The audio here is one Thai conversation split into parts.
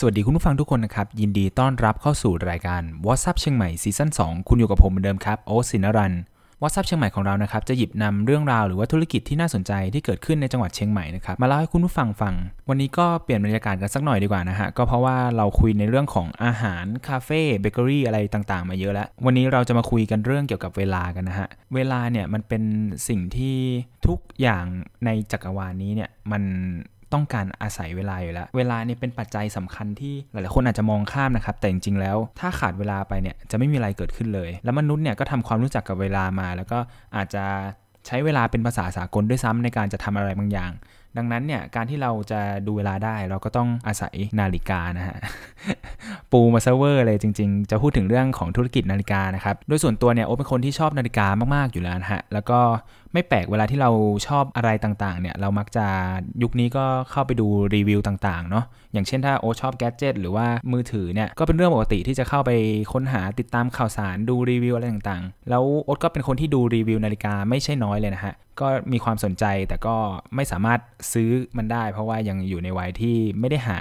สวัสดีคุณผู้ฟังทุกคนนะครับ ยินดีต้อนรับเข้าสู่รายการ What's Up เชียงใหม่ซีซั่น2 คุณอยู่กับผมเหมือนเดิมครับโอ๊ตสินรัน What's Up เชียงใหม่ของเรานะครับจะหยิบนำเรื่องราวหรือว่าธุรกิจที่น่าสนใจที่เกิดขึ้นในจังหวัดเชียงใหม่นะครับมาเล่าให้คุณผู้ฟังฟัง วันนี้ก็เปลี่ยนบรรยากาศกันสักหน่อยดีกว่านะฮะก็เพราะว่าเราคุยในเรื่องของอาหารคาเฟ่เบเกอรี่อะไรต่างๆ มาเยอะแล้ว วันนี้เราจะมาคุยกันเรื่องเกี่ยวกับเวลากันนะฮะเวลาเนี่ยมันเป็นสิ่งที่ทุกอย่างในจักรวาลนี้เนี่ยมัน ต้องการอาศัยเวลาอยู่แล้ว เวลาเนี่ยเป็นปัจจัยสำคัญที่หลายๆคนอาจจะมองข้ามนะครับ แต่จริงๆแล้วถ้าขาดเวลาไปเนี่ยจะไม่มีอะไรเกิดขึ้นเลย แล้วมนุษย์เนี่ยก็ทำความรู้จักกับเวลามา แล้วก็อาจจะใช้เวลาเป็นภาษาสากลด้วยซ้ำในการจะทำอะไรบางอย่าง ดังนั้นเนี่ยการที่เราจะดูเวลาได้เราก็ต้องอาศัยนาฬิกานะฮะปูมาเซเวอร์เลยจริง ๆ จะพูดถึงเรื่องของธุรกิจนาฬิกานะครับโดยส่วนตัวเนี่ยโอเป็นคนที่ชอบนาฬิกามากๆอยู่แล้วนะฮะแล้วก็ ไม่แปลกเวลาที่เราชอบอะไรต่างๆเนี่ยเรามักจะยุคนี้ก็เข้าไปดูรีวิวต่างๆเนาะอย่างเช่นถ้าโอชอบแกจ g e t หรือว่ามือถือเนี่ยก็เป็นเรื่องปกติที่จะเข้าไปค้นหาติดตามข่าวสารดูรีวิวอะไรต่างๆ แล้วโอ๊ตก็เป็นคนที่ดูรีวิวนาฬิกาไม่ใช่น้อยเลยนะฮะก็มีความสนใจแต่ก็ไม่สามารถซื้อมันได้ เพราะว่ายังอยู่ในวัยที่ไม่ได้หา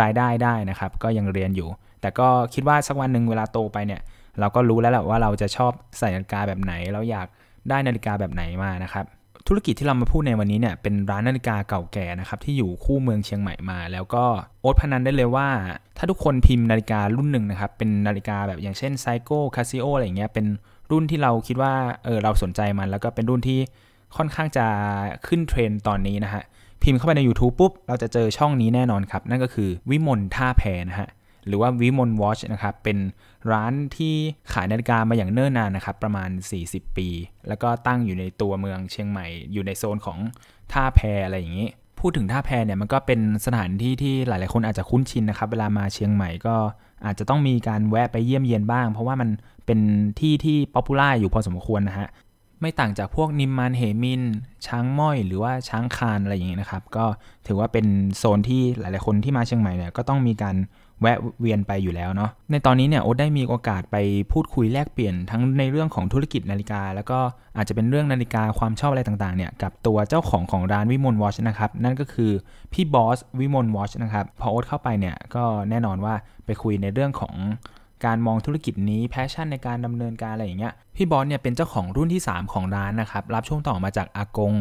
รายได้ได้นะครับ ก็ยังเรียนอยู่ แต่ก็คิดว่าสักวันหนึ่งเวลาโตไปเนี่ย เราก็รู้แล้วแหละว่าเราจะชอบใส่นาฬิกาแบบไหนเราอยาก ได้นาฬิกาแบบไหนมานะครับธุรกิจที่เรามาพูดในวันนี้เนี่ยเป็นร้านนาฬิกาเก่าแก่นะครับที่อยู่คู่เมืองเชียงใหม่มา แล้วก็โอ๊ตพนันได้เลยว่า ถ้าทุกคนพิมพ์นาฬิการุ่นหนึ่งนะครับเป็นนาฬิกาแบบอย่างเช่นไซโก้คาซิโออะไรเงี้ยเป็นรุ่นที่เราคิดว่าเออเราสนใจมัน แล้วก็เป็นรุ่นที่ค่อนข้างจะขึ้นเทรนตอนนี้นะฮะพิมพ์เข้าไปใน YouTube ปุ๊บเราจะเจอช่องนี้แน่นอนครับ นั่นก็คือวิมลท่าแพนะฮะ หรือว่าวิมลวอชนะครับเป็นร้านที่ขายนาฬิกามาอย่างเนิ่นนานนะครับประมาณ 40 ปี แล้วก็ตั้งอยู่ในตัวเมืองเชียงใหม่ อยู่ในโซนของท่าแพอะไรอย่างนี้ พูดถึงท่าแพเนี่ยมันก็เป็นสถานที่ที่หลาย ๆ คนอาจจะคุ้นชินนะครับ เวลามาเชียงใหม่ก็อาจจะต้องมีการแวะไปเยี่ยมเยียนบ้าง เพราะว่ามันเป็นที่ที่ popular อยู่พอสมควรนะฮะไม่ต่างจากพวกนิมมานเหมินท์ ช้างม้อย หรือว่าช้างคลานอะไรอย่างนี้นะครับ ก็ถือว่าเป็นโซนที่หลาย ๆ คนที่มาเชียงใหม่เนี่ยก็ต้องมีการ แวะเวียนไปอยู่แล้วเนาะในตอนนี้เนี่ยโอ๊ตได้มีโอกาสไปพูดคุยแลกเปลี่ยนทั้งในเรื่องของธุรกิจนาฬิกา แล้วก็อาจจะเป็นเรื่องนาฬิกาความชอบอะไรต่างๆเนี่ยกับตัวเจ้าของของร้านวิมลวอชนะครับนั่นก็คือพี่บอสวิมลวอชนะครับพอโอ๊ตเข้าไปเนี่ยก็แน่นอนว่าไปคุยในเรื่องของการมองธุรกิจนี้ passion ในการดำเนินการอะไรอย่างเงี้ยพี่บอสเนี่ยเป็นเจ้าของรุ่นที่ 3 ของร้านนะครับรับช่วงต่อมาจากอากง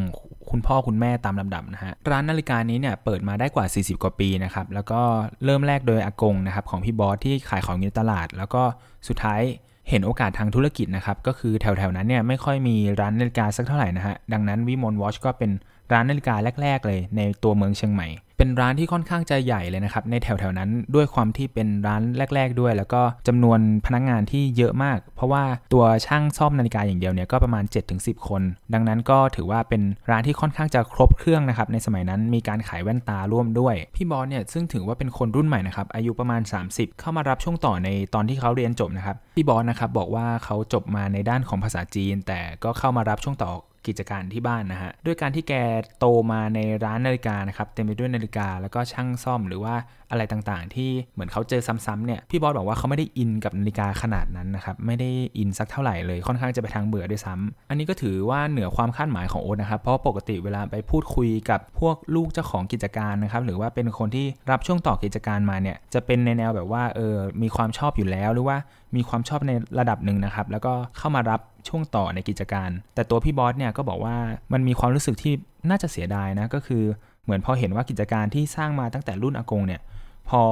คุณพ่อคุณแม่ตามลำดับนะฮะร้านนาฬิกานี้เนี่ยเปิดมาได้กว่า 40 กว่าปีนะครับแล้วก็เริ่มแรกโดยอากงนะครับของพี่บอสที่ขายของอยู่ในตลาด แล้วก็สุดท้ายเห็นโอกาสทางธุรกิจนะครับก็คือแถวๆนั้นเนี่ยไม่ค่อยมีร้านนาฬิกาสักเท่าไหร่นะฮะดังนั้นวิมลวอชก็เป็น ร้านนาฬิกาแรก ๆ เลยในตัวเมืองเชียงใหม่ เป็นร้านที่ค่อนข้างจะใหญ่เลยนะครับในแถวๆนั้นด้วยความที่เป็นร้านแรก ๆ ด้วย แล้วก็จำนวนพนักงงานที่เยอะมาก เพราะว่าตัวช่างซ่อมนาฬิกาอย่างเดียวเนี่ยก็ประมาณ 7-10 คน ดังนั้นก็ถือว่าเป็นร้านที่ค่อนข้างจะครบเครื่องนะครับในสมัยนั้นมีการขายแว่นตาร่วมด้วย พี่บอสเนี่ยซึ่งถือว่าเป็นคนรุ่นใหม่นะครับอายุประมาณ 30 เข้ามารับช่วงต่อในตอนที่เขาเรียนจบนะครับพี่บอสนะครับบอกว่าเขาจบมาในด้านของภาษาจีน แต่ก็เข้ามารับช่วงต่อ กิจการที่บ้านนะฮะด้วยการที่แกโตมาในร้านนาฬิกานะครับเต็มไปด้วยนาฬิกาแล้วก็ช่างซ่อมหรือว่า อะไรต่างๆ ที่เหมือนเขาเจอซ้ำๆเนี่ยพี่บอสบอกว่าเขาไม่ได้อินกับนาฬิกาขนาดนั้นนะครับไม่ได้อินสักเท่าไหร่เลยค่อนข้างจะไปทางเบื่อด้วยซ้ำอันนี้ก็ถือว่าเหนือความคาดหมายของโอ๊ตนะครับเพราะปกติเวลาไปพูดคุยกับพวกลูกเจ้าของกิจการนะครับหรือว่าเป็นคนที่รับช่วงต่อกิจการมาเนี่ยจะเป็นในแนวแบบว่าเออมีความชอบอยู่แล้วหรือว่ามีความชอบในระดับหนึ่งนะครับแล้วก็เข้ามารับช่วงต่อในกิจการ แต่ตัวพี่บอสเนี่ยก็บอกว่ามันมีความรู้สึกที่น่าจะเสียดายนะก็คือเหมือนพอเห็นว่ากิจการที่สร้างมาตั้งแต่รุ่นอากงเนี่ย พอ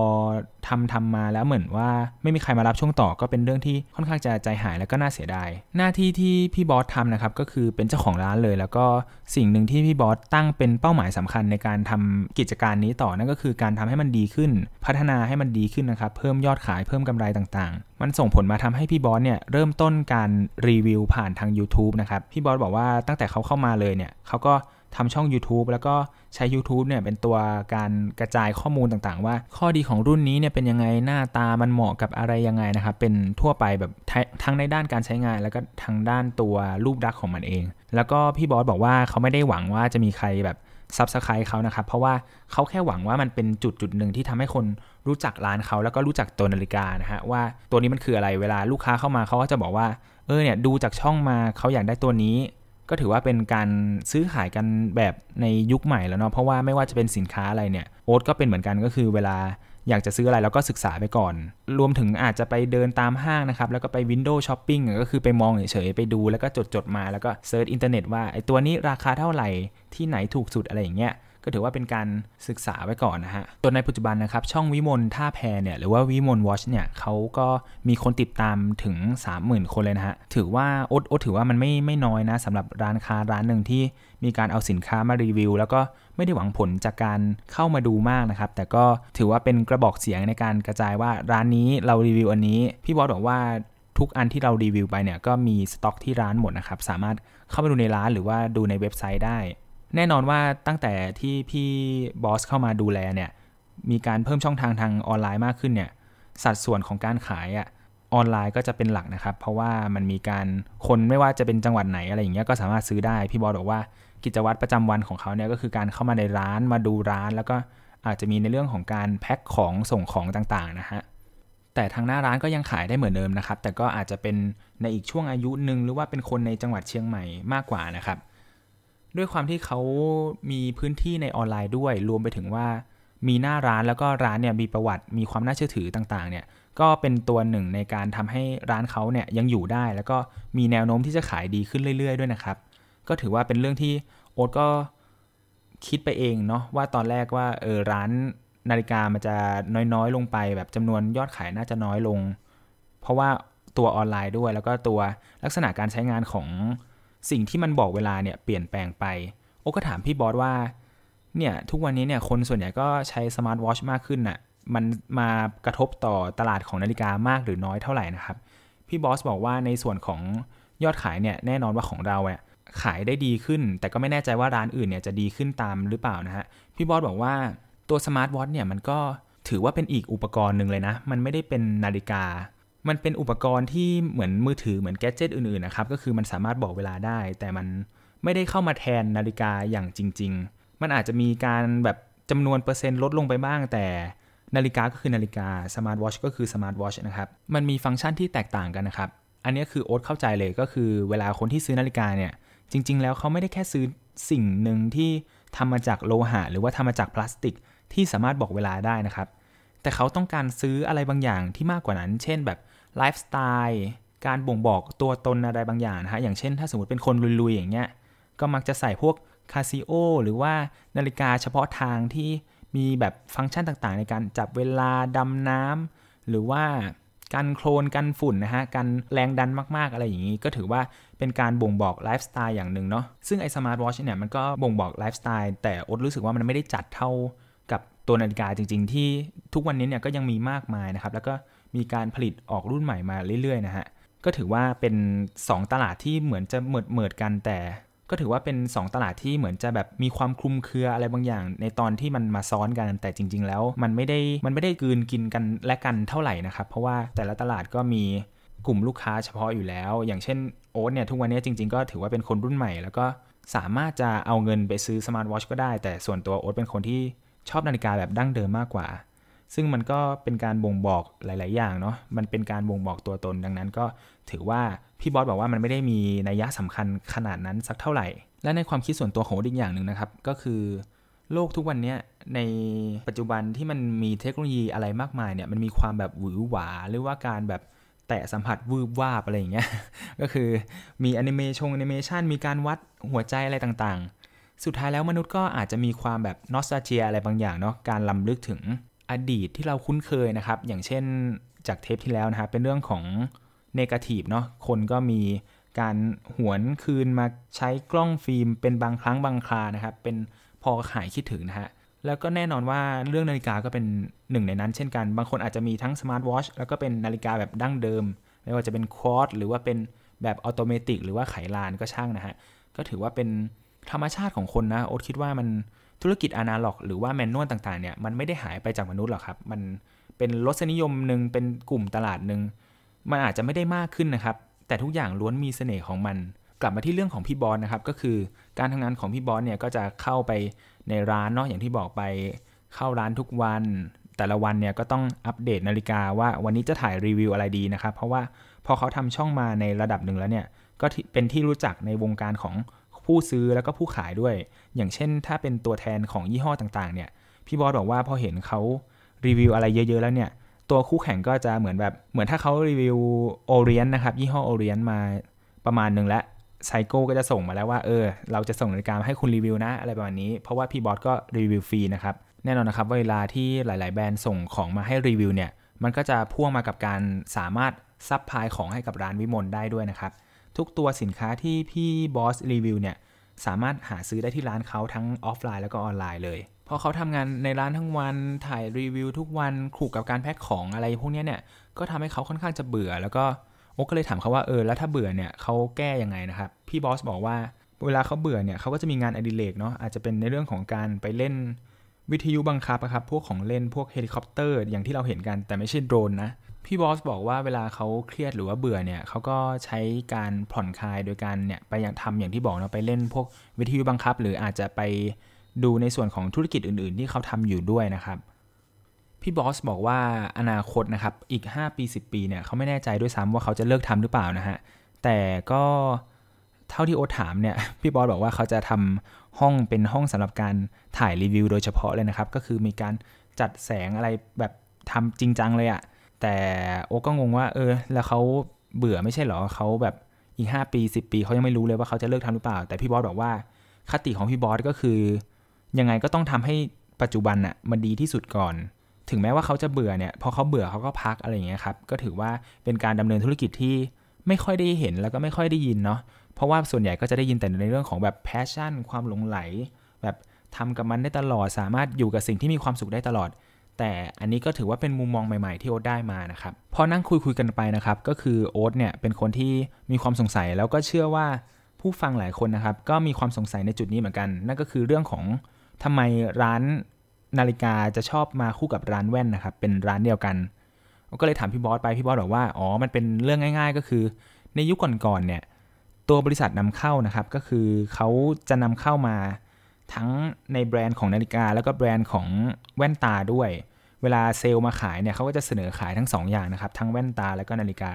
ทำทำมาแล้วเหมือนว่าไม่มีใครมารับช่วงต่อก็เป็นเรื่องที่ค่อนข้างจะใจหายแล้วก็น่าเสียดาย หน้าที่ที่พี่บอสทำนะครับก็คือเป็นเจ้าของร้านเลย แล้วก็สิ่งหนึ่งที่พี่บอสตั้งเป็นเป้าหมายสำคัญในการทำกิจการนี้ต่อนั่นก็คือการทำให้มันดีขึ้น พัฒนาให้มันดีขึ้นนะครับเพิ่มยอดขายเพิ่มกำไรต่างๆ มันส่งผลมาทำให้พี่บอสเนี่ยเริ่มต้นการรีวิวผ่านทาง YouTube นะครับพี่บอสบอกว่าตั้งแต่เขาเข้ามาเลยเนี่ยเขาก็ ทำช่อง YouTube แล้วก็ใช้ YouTube เนี่ยเป็นตัวการกระจายข้อมูลต่างๆ ว่า ข้อดีของรุ่นนี้เนี่ยเป็นยังไงหน้าตามันเหมาะกับอะไรยังไงนะครับเป็นทั่วไปแบบทั้งในด้านการใช้งาน แล้วก็ทางด้านตัวรูปลักษณ์ของมันเอง แล้วก็พี่บอสบอกว่าเขาไม่ได้หวังว่าจะมีใครแบบ subscribe เขานะครับ เพราะว่าเขาแค่หวังว่ามันเป็นจุดจุดหนึ่งที่ทำให้คนรู้จักร้านเขาแล้วก็รู้จักตัวนาฬิกานะฮะว่าตัวนี้มันคืออะไรเวลาลูกค้าเข้ามาเขาก็จะบอกว่าเออเนี่ยดูจากช่องมาเขาอยากได้ตัวนี้ ก็ถือว่าเป็นการซื้อขายกันแบบในยุคใหม่แล้วเนาะเพราะว่าไม่ว่าจะเป็นสินค้าอะไรเนี่ยโอ๊ตก็เป็นเหมือนกันก็คือเวลาอยากจะซื้ออะไรแล้วก็ศึกษาไปก่อน รวมถึงอาจจะไปเดินตามห้างนะครับ แล้วก็ไป window shopping ก็คือไปมองเฉยๆไปดูแล้วก็จดๆมาแล้วก็ search อินเทอร์เน็ตว่าไอตัวนี้ราคาเท่าไหร่ที่ไหนถูกสุดอะไรอย่างเงี้ย ก็ถือว่าเป็นการศึกษาไว้ก่อนนะฮะตัวในปัจจุบันนะครับ ช่องวิมลท่าแพเนี่ยหรือว่าวิมลวอชเนี่ยเขาก็มีคนติดตามถึง 30,000 คนเลยนะฮะ ถือว่าโอ๊ตโอ๊ตถือว่ามันไม่ไม่น้อยนะสำหรับร้านค้าร้านหนึ่งที่มีการเอาสินค้ามารีวิว แล้วก็ไม่ได้หวังผลจากการเข้ามาดูมากนะครับ แต่ก็ถือว่าเป็นกระบอกเสียงในการกระจายว่าร้านนี้เรารีวิวอันนี้ พี่บอสบอกว่าทุกอันที่เรารีวิวไปเนี่ยก็มีสต็อกที่ร้านหมดนะครับ สามารถเข้าไปดูในร้านหรือว่าดูในเว็บไซต์ได้ แน่นอนว่าตั้งแต่ที่พี่บอสเข้ามาดูแลเนี่ย มีการเพิ่มช่องทางทางออนไลน์มากขึ้นเนี่ย สัดส่วนของการขายอะออนไลน์ก็จะเป็นหลักนะครับ เพราะว่ามันมีการคนไม่ว่าจะเป็นจังหวัดไหนอะไรอย่างเงี้ยก็สามารถซื้อได้ พี่บอสบอกว่ากิจวัตรประจำวันของเขาเนี่ยก็คือการเข้ามาในร้านมาดูร้าน แล้วก็อาจจะมีในเรื่องของการแพ็คของส่งของต่างๆนะฮะแต่ทางหน้าร้านก็ยังขายได้เหมือนเดิมนะครับ แต่ก็อาจจะเป็นในอีกช่วงอายุหนึ่งหรือว่าเป็นคนในจังหวัดเชียงใหม่มากกว่านะครับ ด้วยความที่เขามีพื้นที่ในออนไลน์ด้วย รวมไปถึงว่ามีหน้าร้านแล้วก็ร้านเนี่ยมีประวัติมีความน่าเชื่อถือต่างๆ เนี่ยก็เป็นตัวหนึ่งในการทำให้ร้านเขาเนี่ยยังอยู่ได้ แล้วก็มีแนวโน้มที่จะขายดีขึ้นเรื่อย ๆ ด้วยนะครับ ก็ถือว่าเป็นเรื่องที่โอ๊ตก็คิดไปเองเนาะว่าตอนแรกว่าเออร้านนาฬิกามันจะน้อยๆ ลงไป แบบจำนวนยอดขายน่าจะน้อยลง เพราะว่าตัวออนไลน์ด้วย แล้วก็ตัวลักษณะการใช้งานของ สิ่งที่มันบอกเวลาเนี่ยเปลี่ยนแปลงไปโอ๊ตก็ถามพี่บอสว่าเนี่ยทุกวันนี้เนี่ยคนส่วนใหญ่ก็ใช้สมาร์ทวอชมากขึ้นน่ะมันมากระทบต่อตลาดของนาฬิกามากหรือน้อยเท่าไหร่นะครับ พี่บอสบอกว่าในส่วนของยอดขายเนี่ยแน่นอนว่าของเราเนี่ยขายได้ดีขึ้น แต่ก็ไม่แน่ใจว่าร้านอื่นเนี่ยจะดีขึ้นตามหรือเปล่านะฮะพี่บอสบอกว่าตัวสมาร์ทวอชเนี่ยมันก็ถือว่าเป็นอีกอุปกรณ์หนึ่งเลยนะ มันไม่ได้เป็นนาฬิกา มันเป็นอุปกรณ์ที่เหมือนมือถือเหมือน gadget อื่นๆนะครับก็คือมันสามารถบอกเวลาได้ แต่มันไม่ได้เข้ามาแทนนาฬิกาอย่างจริง ๆ มันอาจจะมีการแบบจำนวนเปอร์เซ็นต์ลดลงไปบ้าง แต่นาฬิกาก็คือนาฬิกาสมาร์ทวอชก็คือสมาร์ทวอชนะครับมันมีฟังก์ชันที่แตกต่างกันนะครับอันนี้คือโอ๊ตเข้าใจเลยก็คือเวลาคนที่ซื้อนาฬิกาเนี่ยจริง ๆ แล้วเขาไม่ได้แค่ซื้อสิ่งหนึ่งที่ทำมาจากโลหะ หรือว่าทำมาจากพลาสติกที่สามารถบอกเวลาได้นะครับ แต่เขาต้องการซื้ออะไรบางอย่างที่มากกว่านั้น เช่นแบบ ไลฟ์สไตล์การบ่งบอกตัวตนอะไรบางอย่างนะฮะอย่างเช่น ถ้าสมมติเป็นคนลุยๆอย่างเงี้ยก็มักจะใส่พวกคาซิโอหรือว่านาฬิกาเฉพาะทางที่มีแบบฟังก์ชันต่างๆ ในการจับเวลาดำน้ำหรือว่ากันโคลนกันฝุ่นนะฮะกันแรงดันมากๆ อะไรอย่างนี้ ก็ถือว่าเป็นการบ่งบอกไลฟ์สไตล์อย่างหนึ่งเนาะซึ่งไอสมาร์ทวอชเนี่ยมันก็บ่งบอกไลฟ์สไตล์แต่โอ๊ตรู้สึกว่ามันไม่ได้ชัดเท่ากับตัวนาฬิกาจริง ๆ ที่ทุกวันนี้เนี่ยก็ยังมีมากมายนะครับ แล้วก็ มีการผลิตออกรุ่นใหม่มาเรื่อยๆนะฮะก็ถือว่าเป็น 2 ตลาดที่เหมือนจะเหมือดเหมือดกันแต่ ก็ถือว่าเป็น 2 ตลาดที่เหมือนจะแบบมีความคลุมเครืออะไรบางอย่าง ในตอนที่มันมาซ้อนกันแต่จริง ๆ แล้ว มันไม่ได้มันไม่ได้กืนกินกันและกันเท่าไหร่นะครับเพราะว่าแต่ละตลาดก็มีกลุ่มลูกค้าเฉพาะอยู่แล้ว อย่างเช่นโอ๊ตเนี่ยทุกวันนี้จริง ๆ ก็ถือว่าเป็นคนรุ่นใหม่ แล้วก็สามารถจะเอาเงินไปซื้อสมาร์ทวอชก็ได้ แต่ส่วนตัวโอ๊ตเป็นคนที่ชอบนาฬิกาแบบดั้งเดิมมากกว่า ซึ่งมันก็เป็นการบ่งบอกหลาย ๆ อย่างเนาะ มันเป็นการบ่งบอกตัวตน ดังนั้นก็ถือว่าพี่บอสบอกว่ามันไม่ได้มีนัยยะสำคัญขนาดนั้นสักเท่าไหร่ และในความคิดส่วนตัวของอีกอย่างหนึ่งนะครับ ก็คือโลกทุกวันนี้ในปัจจุบันที่มันมีเทคโนโลยีอะไรมากมายเนี่ย มันมีความแบบหวือหวา หรือว่าการแบบแตะสัมผัสวืบวาบอะไรอย่างเงี้ย ก็คือมีแอนิเมชันแอนิเมชันมีการวัดหัวใจอะไรต่าง ๆ สุดท้ายแล้วมนุษย์ก็อาจจะมีความแบบ nostalgia อะไรบางอย่างเนาะ การรำลึกถึง อดีตที่เราคุ้นเคยนะครับ อย่างเช่นจากเทปที่แล้วนะครับเป็นเรื่องของ negative เนาะคนก็มีการหวนคืนมาใช้กล้องฟิล์มเป็นบางครั้งบางครานะครับ เป็นพอหายคิดถึงนะฮะแล้วก็แน่นอนว่าเรื่องนาฬิกาก็เป็นหนึ่งในนั้นเช่นกัน บางคนอาจจะมีทั้งสมาร์ทวอชแล้วก็เป็นนาฬิกาแบบดั้งเดิม ไม่ว่าจะเป็นควอตหรือว่าเป็นแบบอัตโนมัติหรือว่าไขลานก็ช่างนะฮะ ก็ถือว่าเป็นธรรมชาติของคนนะ โอ๊ตคิดว่ามัน ธุรกิจอนาล็อก หรือว่าแมนนวลต่างๆเนี่ยมันไม่ได้หายไปจากมนุษย์หรอกครับ มันเป็นรสนิยมหนึ่งเป็นกลุ่มตลาดหนึ่งมันอาจจะไม่ได้มากขึ้นนะครับ แต่ทุกอย่างล้วนมีเสน่ห์ของมัน กลับมาที่เรื่องของพี่บอลนะครับ ก็คือการทำงานของพี่บอลเนี่ยก็จะเข้าไปในร้านเนาะอย่างที่บอกไปเข้าร้านทุกวัน แต่ละวันเนี่ยก็ต้องอัปเดตนาฬิกาว่าวันนี้จะถ่ายรีวิวอะไรดีนะครับ เพราะว่าพอเขาทำช่องมาในระดับหนึ่งแล้วเนี่ยก็เป็นที่รู้จักในวงการของ ผู้ซื้อแล้วก็ผู้ขายด้วย อย่างเช่น ถ้าเป็นตัวแทนของยี่ห้อต่างๆ เนี่ย พี่บอสบอกว่าพอเห็นเขารีวิวอะไรเยอะๆ แล้วเนี่ย ตัวคู่แข่งก็จะเหมือนแบบ เหมือนถ้าเขารีวิว Orient นะครับ ยี่ห้อ Orient มาประมาณหนึ่งแล้ว Seiko ก็จะส่งมาแล้วว่า เออ เราจะส่งนาฬิกามาให้คุณรีวิวนะ อะไรประมาณนี้ เพราะว่าพี่บอสก็รีวิวฟรีนะครับ แน่นอนนะครับเวลาที่หลาย ๆ แบรนด์ส่งของมาให้รีวิวเนี่ย มันก็จะพ่วงมากับการสามารถ supply ของให้กับร้านวิมลได้ด้วยนะครับ ทุกตัวสินค้าที่พี่บอสรีวิวเนี่ยสามารถหาซื้อได้ที่ร้านเขาทั้งออฟไลน์แล้วก็ออนไลน์เลยพอเขาทำงานในร้านทั้งวันถ่ายรีวิวทุกวันคู่กับการแพ็คของอะไรพวกนี้เนี่ยก็ทำให้เขาค่อนข้างจะเบื่อ แล้วก็โอ๊ตก็เลยถามเขาว่าเออแล้วถ้าเบื่อเนี่ยเขาแก้ยังไงนะครับพี่บอสบอกว่าเวลาเขาเบื่อเนี่ยเขาก็จะมีงานอดิเรกเนาะอาจจะเป็นในเรื่องของการไปเล่นวิทยุบังคับครับพวกของเล่นพวกเฮลิคอปเตอร์อย่างที่เราเห็นกันแต่ไม่ใช่โดรนนะ พี่บอสบอกว่าเวลาเขาเครียดหรือว่าเบื่อเนี่ยเขาก็ใช้การผ่อนคลายโดยการเนี่ยไปอย่างทำอย่างที่บอกเนาะไปเล่นพวกวิทยุบังคับ หรืออาจจะไปดูในส่วนของธุรกิจอื่น ๆ ที่เขาทำอยู่ด้วยนะครับ พี่บอสบอกว่าอนาคตนะครับอีก 5 ปี 10 ปีเนี่ยเขาไม่แน่ใจด้วยซ้ำว่าเขาจะเลิกทำหรือเปล่านะฮะแต่ก็เท่าที่โอถามเนี่ยพี่บอสบอกว่าเขาจะทำห้องเป็นห้องสำหรับการถ่ายรีวิวโดยเฉพาะเลยนะครับ ก็คือมีการจัดแสงอะไรแบบทำจริงจังเลยอะ แต่โอก็งงว่า เออ แล้วเขาเบื่อไม่ใช่หรอเขาแบบอีก 5 ปี 10 ปีเขายังไม่รู้เลยว่าเขาจะเลิกทำหรือเปล่า แต่พี่บอสบอกว่าคติของพี่บอสก็คือ ยังไงก็ต้องทำให้ปัจจุบันอะมันดีที่สุดก่อน ถึงแม้ว่าเขาจะเบื่อเนี่ยพอเขาเบื่อเขาก็พักอะไรอย่างเงี้ยครับก็ถือว่าเป็นการดำเนินธุรกิจที่ไม่ค่อยได้เห็นแล้วก็ไม่ค่อยได้ยินเนาะเพราะว่าส่วนใหญ่ก็จะได้ยินแต่ในเรื่องของแบบแพชชั่น ความหลงไหล แบบทำกับมันได้ตลอดสามารถอยู่กับสิ่งที่มีความสุขได้ตลอด แต่อันนี้ก็ถือว่าเป็นมุมมองใหม่ๆที่โอ๊ตได้มานะครับพอนั่งคุยคุยกันไปนะครับ ก็คือโอ๊ตเนี่ยเป็นคนที่มีความสงสัยแล้วก็เชื่อว่าผู้ฟังหลายคนนะครับ ก็มีความสงสัยในจุดนี้เหมือนกัน นั่นก็คือเรื่องของทำไมร้านนาฬิกาจะชอบมาคู่กับร้านแว่นนะครับ เป็นร้านเดียวกัน ก็เลยถามพี่บอสไปพี่บอสบอกว่าอ๋อมันเป็นเรื่องง่าย ๆ ก็คือ ในยุคก่อนๆเนี่ยตัวบริษัทนำเข้านะครับ ก็คือเขาจะนำเข้ามา ทั้งในแบรนด์ของนาฬิกา แล้วก็แบรนด์ของแว่นตาด้วย เวลาเซลล์มาขายเนี่ยเขาก็จะเสนอขายทั้ง2ออย่างนะครับ ทั้งแว่นตาแล้วก็นาฬิกา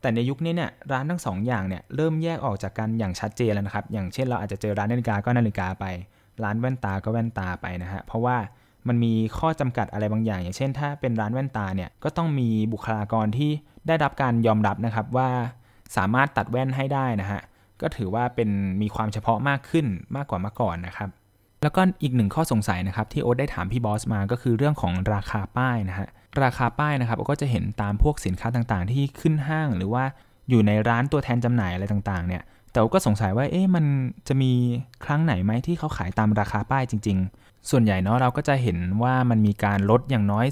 แต่ในยุคนี้เนี่ยร้านทั้ง2อย่างเนี่ยเริ่มแยกออกจากกันอย่างชัดเจนแล้วนะครับ อย่างเช่นเราอาจจะเจอร้านนาฬิกาก็นาฬิกาไป ร้านแว่นตาก็แว่นตาไปนะฮะ เพราะว่ามันมีข้อจำกัดอะไรบางอย่าง อย่างเช่น ถ้าเป็นร้านแว่นตาเนี่ยก็ต้องมีบุคลากรที่ได้รับการยอมรับนะครับว่าสามารถตัดแว่นให้ได้นะฮะก็ถือว่าเป็นมีความเฉพาะมากขึ้นมากกว่าเมื่อก่อนนะครับ แล้วก็อีกหนึ่งข้อสงสัยนะครับที่โอ๊ตได้ถามพี่บอสมาก็คือเรื่องของราคาป้ายนะฮะราคาป้ายนะครับก็จะเห็นตามพวกสินค้าต่างๆ ที่ขึ้นห้างหรือว่าอยู่ในร้านตัวแทนจำหน่ายอะไรต่างๆเนี่ยแต่ก็สงสัยว่าเอ๊ะมันจะมีครั้งไหนไหมที่เขาขายตามราคาป้ายจริง ๆ ส่วนใหญ่เนาะเราก็จะเห็นว่ามันมีการลดอย่างน้อย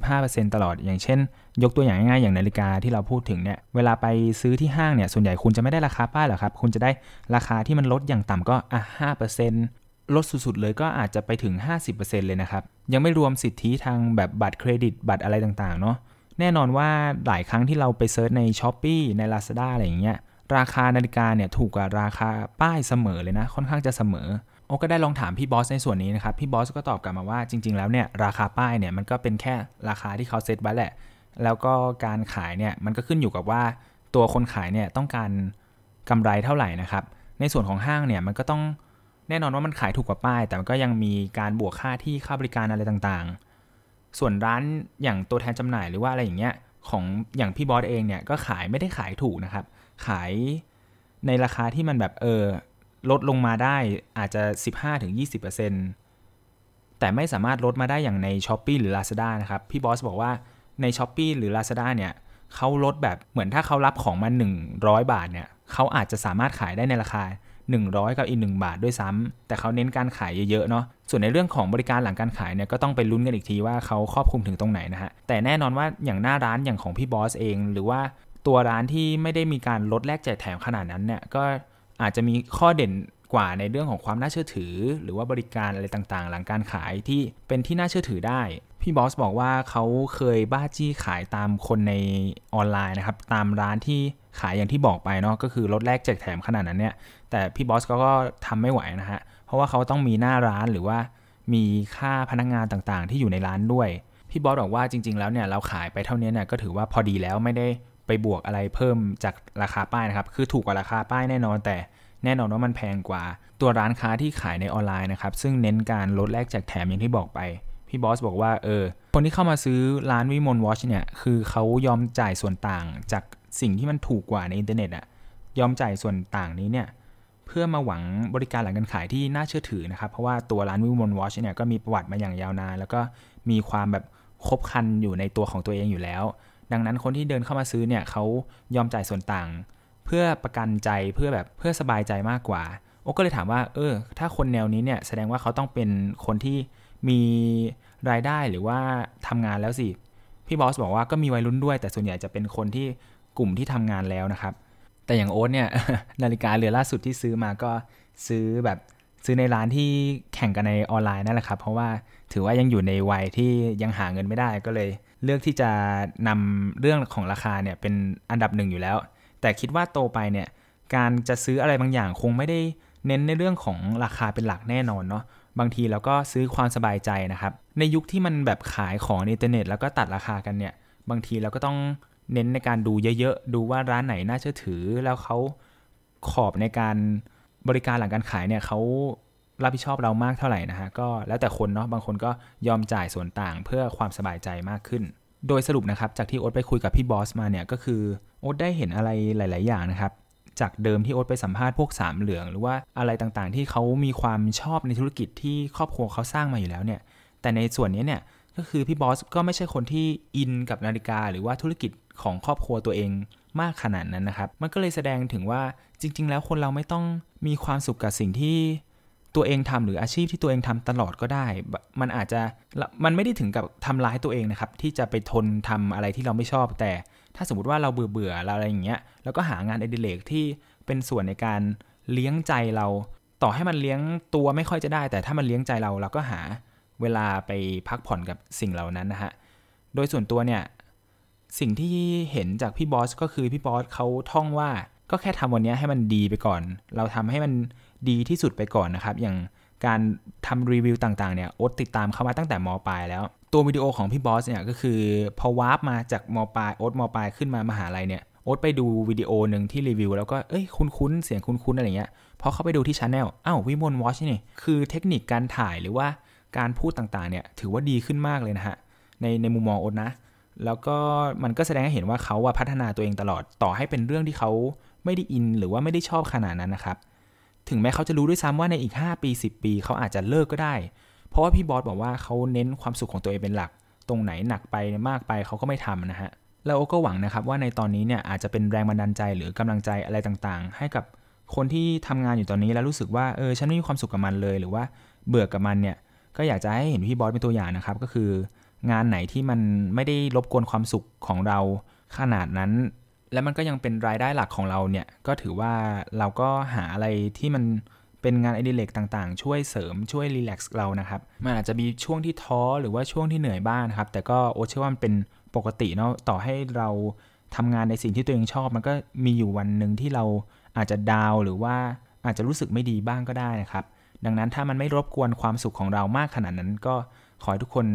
10-15%ตลอด อย่างเช่น ยกตัวอย่างง่ายๆอย่างนาฬิกาที่เราพูดถึงเนี่ยเวลาไปซื้อที่ห้างเนี่ยส่วนใหญ่คุณจะไม่ได้ราคาป้ายหรอกครับ คุณจะได้ราคาที่มันลดอย่างต่ำก็อะ5% ลดสุดๆเลยก็อาจจะไปถึง 50%เลยนะครับ ยังไม่รวมสิทธิทางแบบบัตรเครดิตบัตรอะไรต่างๆ เนาะแน่นอนว่าหลายครั้งที่เราไปเซิร์ชใน s h อ p e e ใน Lazada อะไรอย่างเงี้ยราคานาฬิกาเนี่ยถูกกว่าราคาป้ายเสมอเลยนะ ค่อนข้างจะเสมอโอก็ได้ลองถามพี่บอสในส่วนนี้นะครับ พี่บอสก็ตอบกลับมาว่าจริง ๆ แล้วเนี่ยราคาป้ายเนี่ยมันก็เป็นแค่ราคาที่เขาเซตไว้แหละ แล้วก็การขายเนี่ยมันก็ขึ้นอยู่กับว่าตัวคนขายเนี่ยต้องการกำไรเท่าไหร่นะครับ ในส่วนของห้างเนี่ยมันก็ต้อง แน่นอนว่ามันขายถูกกว่าป้าย แต่มันก็ยังมีการบวกค่าที่ค่าบริการอะไรต่างๆ ส่วนร้านอย่างตัวแทนจำหน่ายหรือว่าอะไรอย่างเงี้ยของอย่างพี่บอสเองเนี่ยก็ขายไม่ได้ขายถูกนะครับ ขายในราคาที่มันแบบเออลดลงมาได้อาจจะ 15-20%แต่ไม่สามารถลดมาได้อย่างใน s h อ p e e หรือ Lazada นะครับ พี่บอสบอกว่าใน s h อ p e e หรือ Lazada เนี่ยเขาลดแบบเหมือนถ้าเขารับของมา 100 บาทเนี่ยเขาอาจจะสามารถขายได้ในราคา 100 กับอีก 1 บาทด้วยซ้ำแต่เขาเน้นการขายเยอะๆเนาะส่วนในเรื่องของบริการหลังการขายเนี่ยก็ต้องไปลุ้นกันอีกทีว่าเขาครอบคลุมถึงตรงไหนนะฮะแต่แน่นอนว่าอย่างหน้าร้านอย่างของพี่บอสเอง หรือว่าตัวร้านที่ไม่ได้มีการลดแลกแจกแถมขนาดนั้นเนี่ยก็อาจจะมีข้อเด่นกว่าในเรื่องของความน่าเชื่อถือ หรือว่าบริการอะไรต่างๆ หลังการขายที่เป็นที่น่าเชื่อถือได้ พี่บอสบอกว่าเขาเคยบ้าจี้ขายตามคนในออนไลน์นะครับ ตามร้านที่ขายอย่างที่บอกไปเนาะก็คือลดแลกแจกแถมขนาดนั้นเนี่ย แต่พี่บอสก็ทำไม่ไหวนะฮะ เพราะว่าเขาต้องมีหน้าร้านหรือว่ามีค่าพนักงงานต่างๆ ที่อยู่ในร้านด้วย พี่บอสบอกว่าจริง ๆ แล้วเนี่ยเราขายไปเท่านี้เนี่ยก็ถือว่าพอดีแล้วไม่ได้ไปบวกอะไรเพิ่มจากราคาป้ายนะครับ คือถูกกว่าราคาป้ายแน่นอนแต่แน่นอนว่ามันแพงกว่าตัวร้านค้าที่ขายในออนไลน์นะครับ ซึ่งเน้นการลดแลกแจกแถมอย่างที่บอกไป พี่บอสบอกว่าเออคนที่เข้ามาซื้อร้านวิมลวอชเนี่ยคือเขายอมจ่ายส่วนต่างจากสิ่งที่มันถูกกว่าในอินเทอร์เน็ตอะยอมจ่ายส่วนต่างนี้เนี่ยเพื่อมาหวังบริการหลังการขายที่น่าเชื่อถือนะครับ เพราะว่าตัวร้านวิมลวอชเนี่ยก็มีประวัติมาอย่างยาวนาน แล้วก็มีความแบบครบคันอยู่ในตัวของตัวเองอยู่แล้ว ดังนั้นคนที่เดินเข้ามาซื้อเนี่ยเขายอมจ่ายส่วนต่าง เพื่อประกันใจเพื่อแบบเพื่อสบายใจมากกว่าโอ้ก็เลยถามว่า เออ ถ้าคนแนวนี้เนี่ยแสดงว่าเขาต้องเป็นคนที่ มีรายได้หรือว่าทำงานแล้วสิ พี่บอสบอกว่าก็มีวัยรุ่นด้วย แต่ส่วนใหญ่จะเป็นคนที่กลุ่มที่ทำงานแล้วนะครับ แต่อย่างโอ๊ตเนี่ยนาฬิกาเรือล่าสุดที่ซื้อมาก็ซื้อแบบซื้อในร้านที่แข่งกันในออนไลน์นั่นแหละครับ เพราะว่าถือว่ายังอยู่ในวัยที่ยังหาเงินไม่ได้ก็เลย เลือกที่จะนำเรื่องของราคาเนี่ยเป็นอันดับหนึ่งอยู่แล้ว แต่คิดว่าโตไปเนี่ยการจะซื้ออะไรบางอย่างคงไม่ได้เน้นในเรื่องของราคาเป็นหลักแน่นอนเนาะ บางทีเราก็ซื้อความสบายใจนะครับ ในยุคที่มันแบบขายของในอินเทอร์เน็ต แล้วก็ตัดราคากันเนี่ย บางทีเราก็ต้องเน้นในการดูเยอะๆ ดูว่าร้านไหนน่าเชื่อถือ แล้วเขาขอบในการบริการหลังการขายเนี่ยเขารับผิดชอบเรามากเท่าไหร่นะฮะก็แล้วแต่คนเนาะบางคนก็ยอมจ่ายส่วนต่างเพื่อความสบายใจมากขึ้น โดยสรุปนะครับจากที่โอ๊ตไปคุยกับพี่บอสมาเนี่ยก็คือโอ๊ตได้เห็นอะไรหลาย ๆ อย่างนะครับ จากเดิมที่โอ๊ตไปสัมภาษณ์พวกสามเหลือง หรือว่าอะไรต่างๆ ที่เขามีความชอบในธุรกิจที่ครอบครัวเขาสร้างมาอยู่แล้วเนี่ย แต่ในส่วนนี้เนี่ยก็คือพี่บอสก็ไม่ใช่คนที่อินกับนาฬิกา หรือว่าธุรกิจของครอบครัวตัวเองมากขนาดนั้นนะครับ มันก็เลยแสดงถึงว่าจริง ๆ แล้วคนเราไม่ต้องมีความสุขกับสิ่งที่ตัวเองทำหรืออาชีพที่ตัวเองทำตลอดก็ได้ มันอาจจะมันไม่ได้ถึงกับทำร้ายตัวเองนะครับ ที่จะไปทนทำอะไรที่เราไม่ชอบแต่ ถ้าสมมติว่าเราเบื่อเบื่ออะไรอย่างเงี้ยแล้วก็หางานอดิเรกที่เป็นส่วนในการเลี้ยงใจเรา ต่อให้มันเลี้ยงตัวไม่ค่อยจะได้ แต่ถ้ามันเลี้ยงใจเราเราก็หาเวลาไปพักผ่อนกับสิ่งเหล่านั้นนะฮะโดยส่วนตัวเนี่ยสิ่งที่เห็นจากพี่บอสก็คือพี่บอสเขาท่องว่าก็แค่ทำวันนี้ให้มันดีไปก่อน เราทำให้มันดีที่สุดไปก่อนนะครับ อย่าง การทำรีวิวต่างๆเนี่ยโอ๊ตติดตามเข้ามาตั้งแต่มปลายแล้ว ตัววิดีโอของพี่บอสเนี่ยก็คือพอ warp มาจากมปลายโอ๊ตมปลายขึ้นมามหาลัยเนี่ยโอ๊ตไปดูวิดีโอหนึ่งที่รีวิวแล้วก็เอ้ยคุ้นๆเสียงคุ้นๆอะไรเงี้ยพอเข้าไปดูที่ channel อ้าววิมลวอชนี่คือเทคนิคการถ่ายหรือว่าการพูดต่างๆเนี่ยถือว่าดีขึ้นมากเลยนะฮะในในมุมมองโอ๊ตนะ แล้วก็มันก็แสดงให้เห็นว่าเขาว่าพัฒนาตัวเองตลอดต่อให้เป็นเรื่องที่เขาไม่ได้อินหรือว่าไม่ได้ชอบขนาดนั้นนะครับ ถึงแม้เขาจะรู้ด้วยซ้ำว่าในอีก 5 ปี 10 ปี เขาอาจจะเลิกก็ได้ เพราะว่าพี่บอสบอกว่าเขาเน้นความสุขของตัวเองเป็นหลัก ตรงไหนหนักไปมากไปเขาก็ไม่ทำนะฮะแล้วโอก็หวังนะครับว่าในตอนนี้เนี่ยอาจจะเป็นแรงบันดาลใจหรือกำลังใจอะไรต่างๆ ให้กับคนที่ทำงานอยู่ตอนนี้แล้วรู้สึกว่าเออฉันไม่มีความสุขกับมันเลย หรือว่าเบื่อกับมันเนี่ยก็อยากจะให้เห็นพี่บอสเป็นตัวอย่างนะครับ ก็คืองานไหนที่มันไม่ได้รบกวนความสุขของเราขนาดนั้น และมันก็ยังเป็นรายได้หลักของเราเนี่ยก็ถือว่าเราก็หาอะไรที่มันเป็นงานอดิเรกต่างๆ ช่วยเสริมช่วยรีแลกซ์เรานะครับมันอาจจะมีช่วงที่ท้อหรือว่าช่วงที่เหนื่อยบ้างนะครับ แต่ก็โอเชื่อว่ามันเป็นปกติเนาะต่อให้เราทำงานในสิ่งที่ตัวเองชอบ มันก็มีอยู่วันหนึ่งที่เราอาจจะดาวหรือว่าอาจจะรู้สึกไม่ดีบ้างก็ได้นะครับ ดังนั้นถ้ามันไม่รบกวนความสุขของเรามากขนาดนั้น ก็ขอให้ทุกคน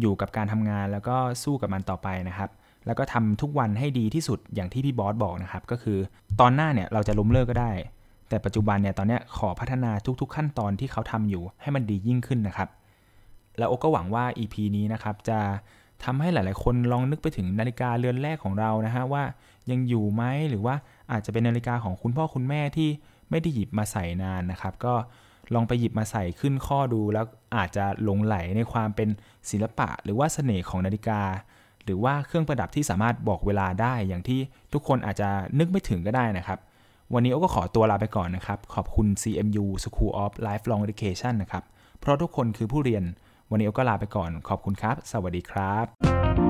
อยู่กับการทำงานแล้วก็สู้กับมันต่อไปนะครับ แล้วก็ทำทุกวันให้ดีที่สุดอย่างที่พี่บอสบอกนะครับ ก็คือตอนหน้าเนี่ยเราจะล้มเลิกก็ได้ แต่ปัจจุบันเนี่ยตอนนี้ขอพัฒนาทุกๆขั้นตอนที่เขาทำอยู่ให้มันดียิ่งขึ้นนะครับ แล้วโอก็หวังว่า EP นี้นะครับจะทำให้หลาย ๆ คนลองนึกไปถึงนาฬิกาเรือนแรกของเรานะฮะว่ายังอยู่ไหมหรือว่าอาจจะเป็นนาฬิกาของคุณพ่อคุณแม่ที่ไม่ได้หยิบมาใส่นานนะครับ ก็ลองไปหยิบมาใส่ขึ้นข้อดูแล้วอาจจะหลงไหลในความเป็นศิลปะ หรือว่าเสน่ห์ของนาฬิกา หรือว่าเครื่องประดับที่สามารถบอกเวลาได้อย่างที่ทุกคนอาจจะนึกไม่ถึงก็ได้นะครับ วันนี้โอก็ขอตัวลาไปก่อนนะครับ ขอบคุณ CMU School of Lifelong Education นะครับ เพราะทุกคนคือผู้เรียน วันนี้โอก็ลาไปก่อน ขอบคุณครับ สวัสดีครับ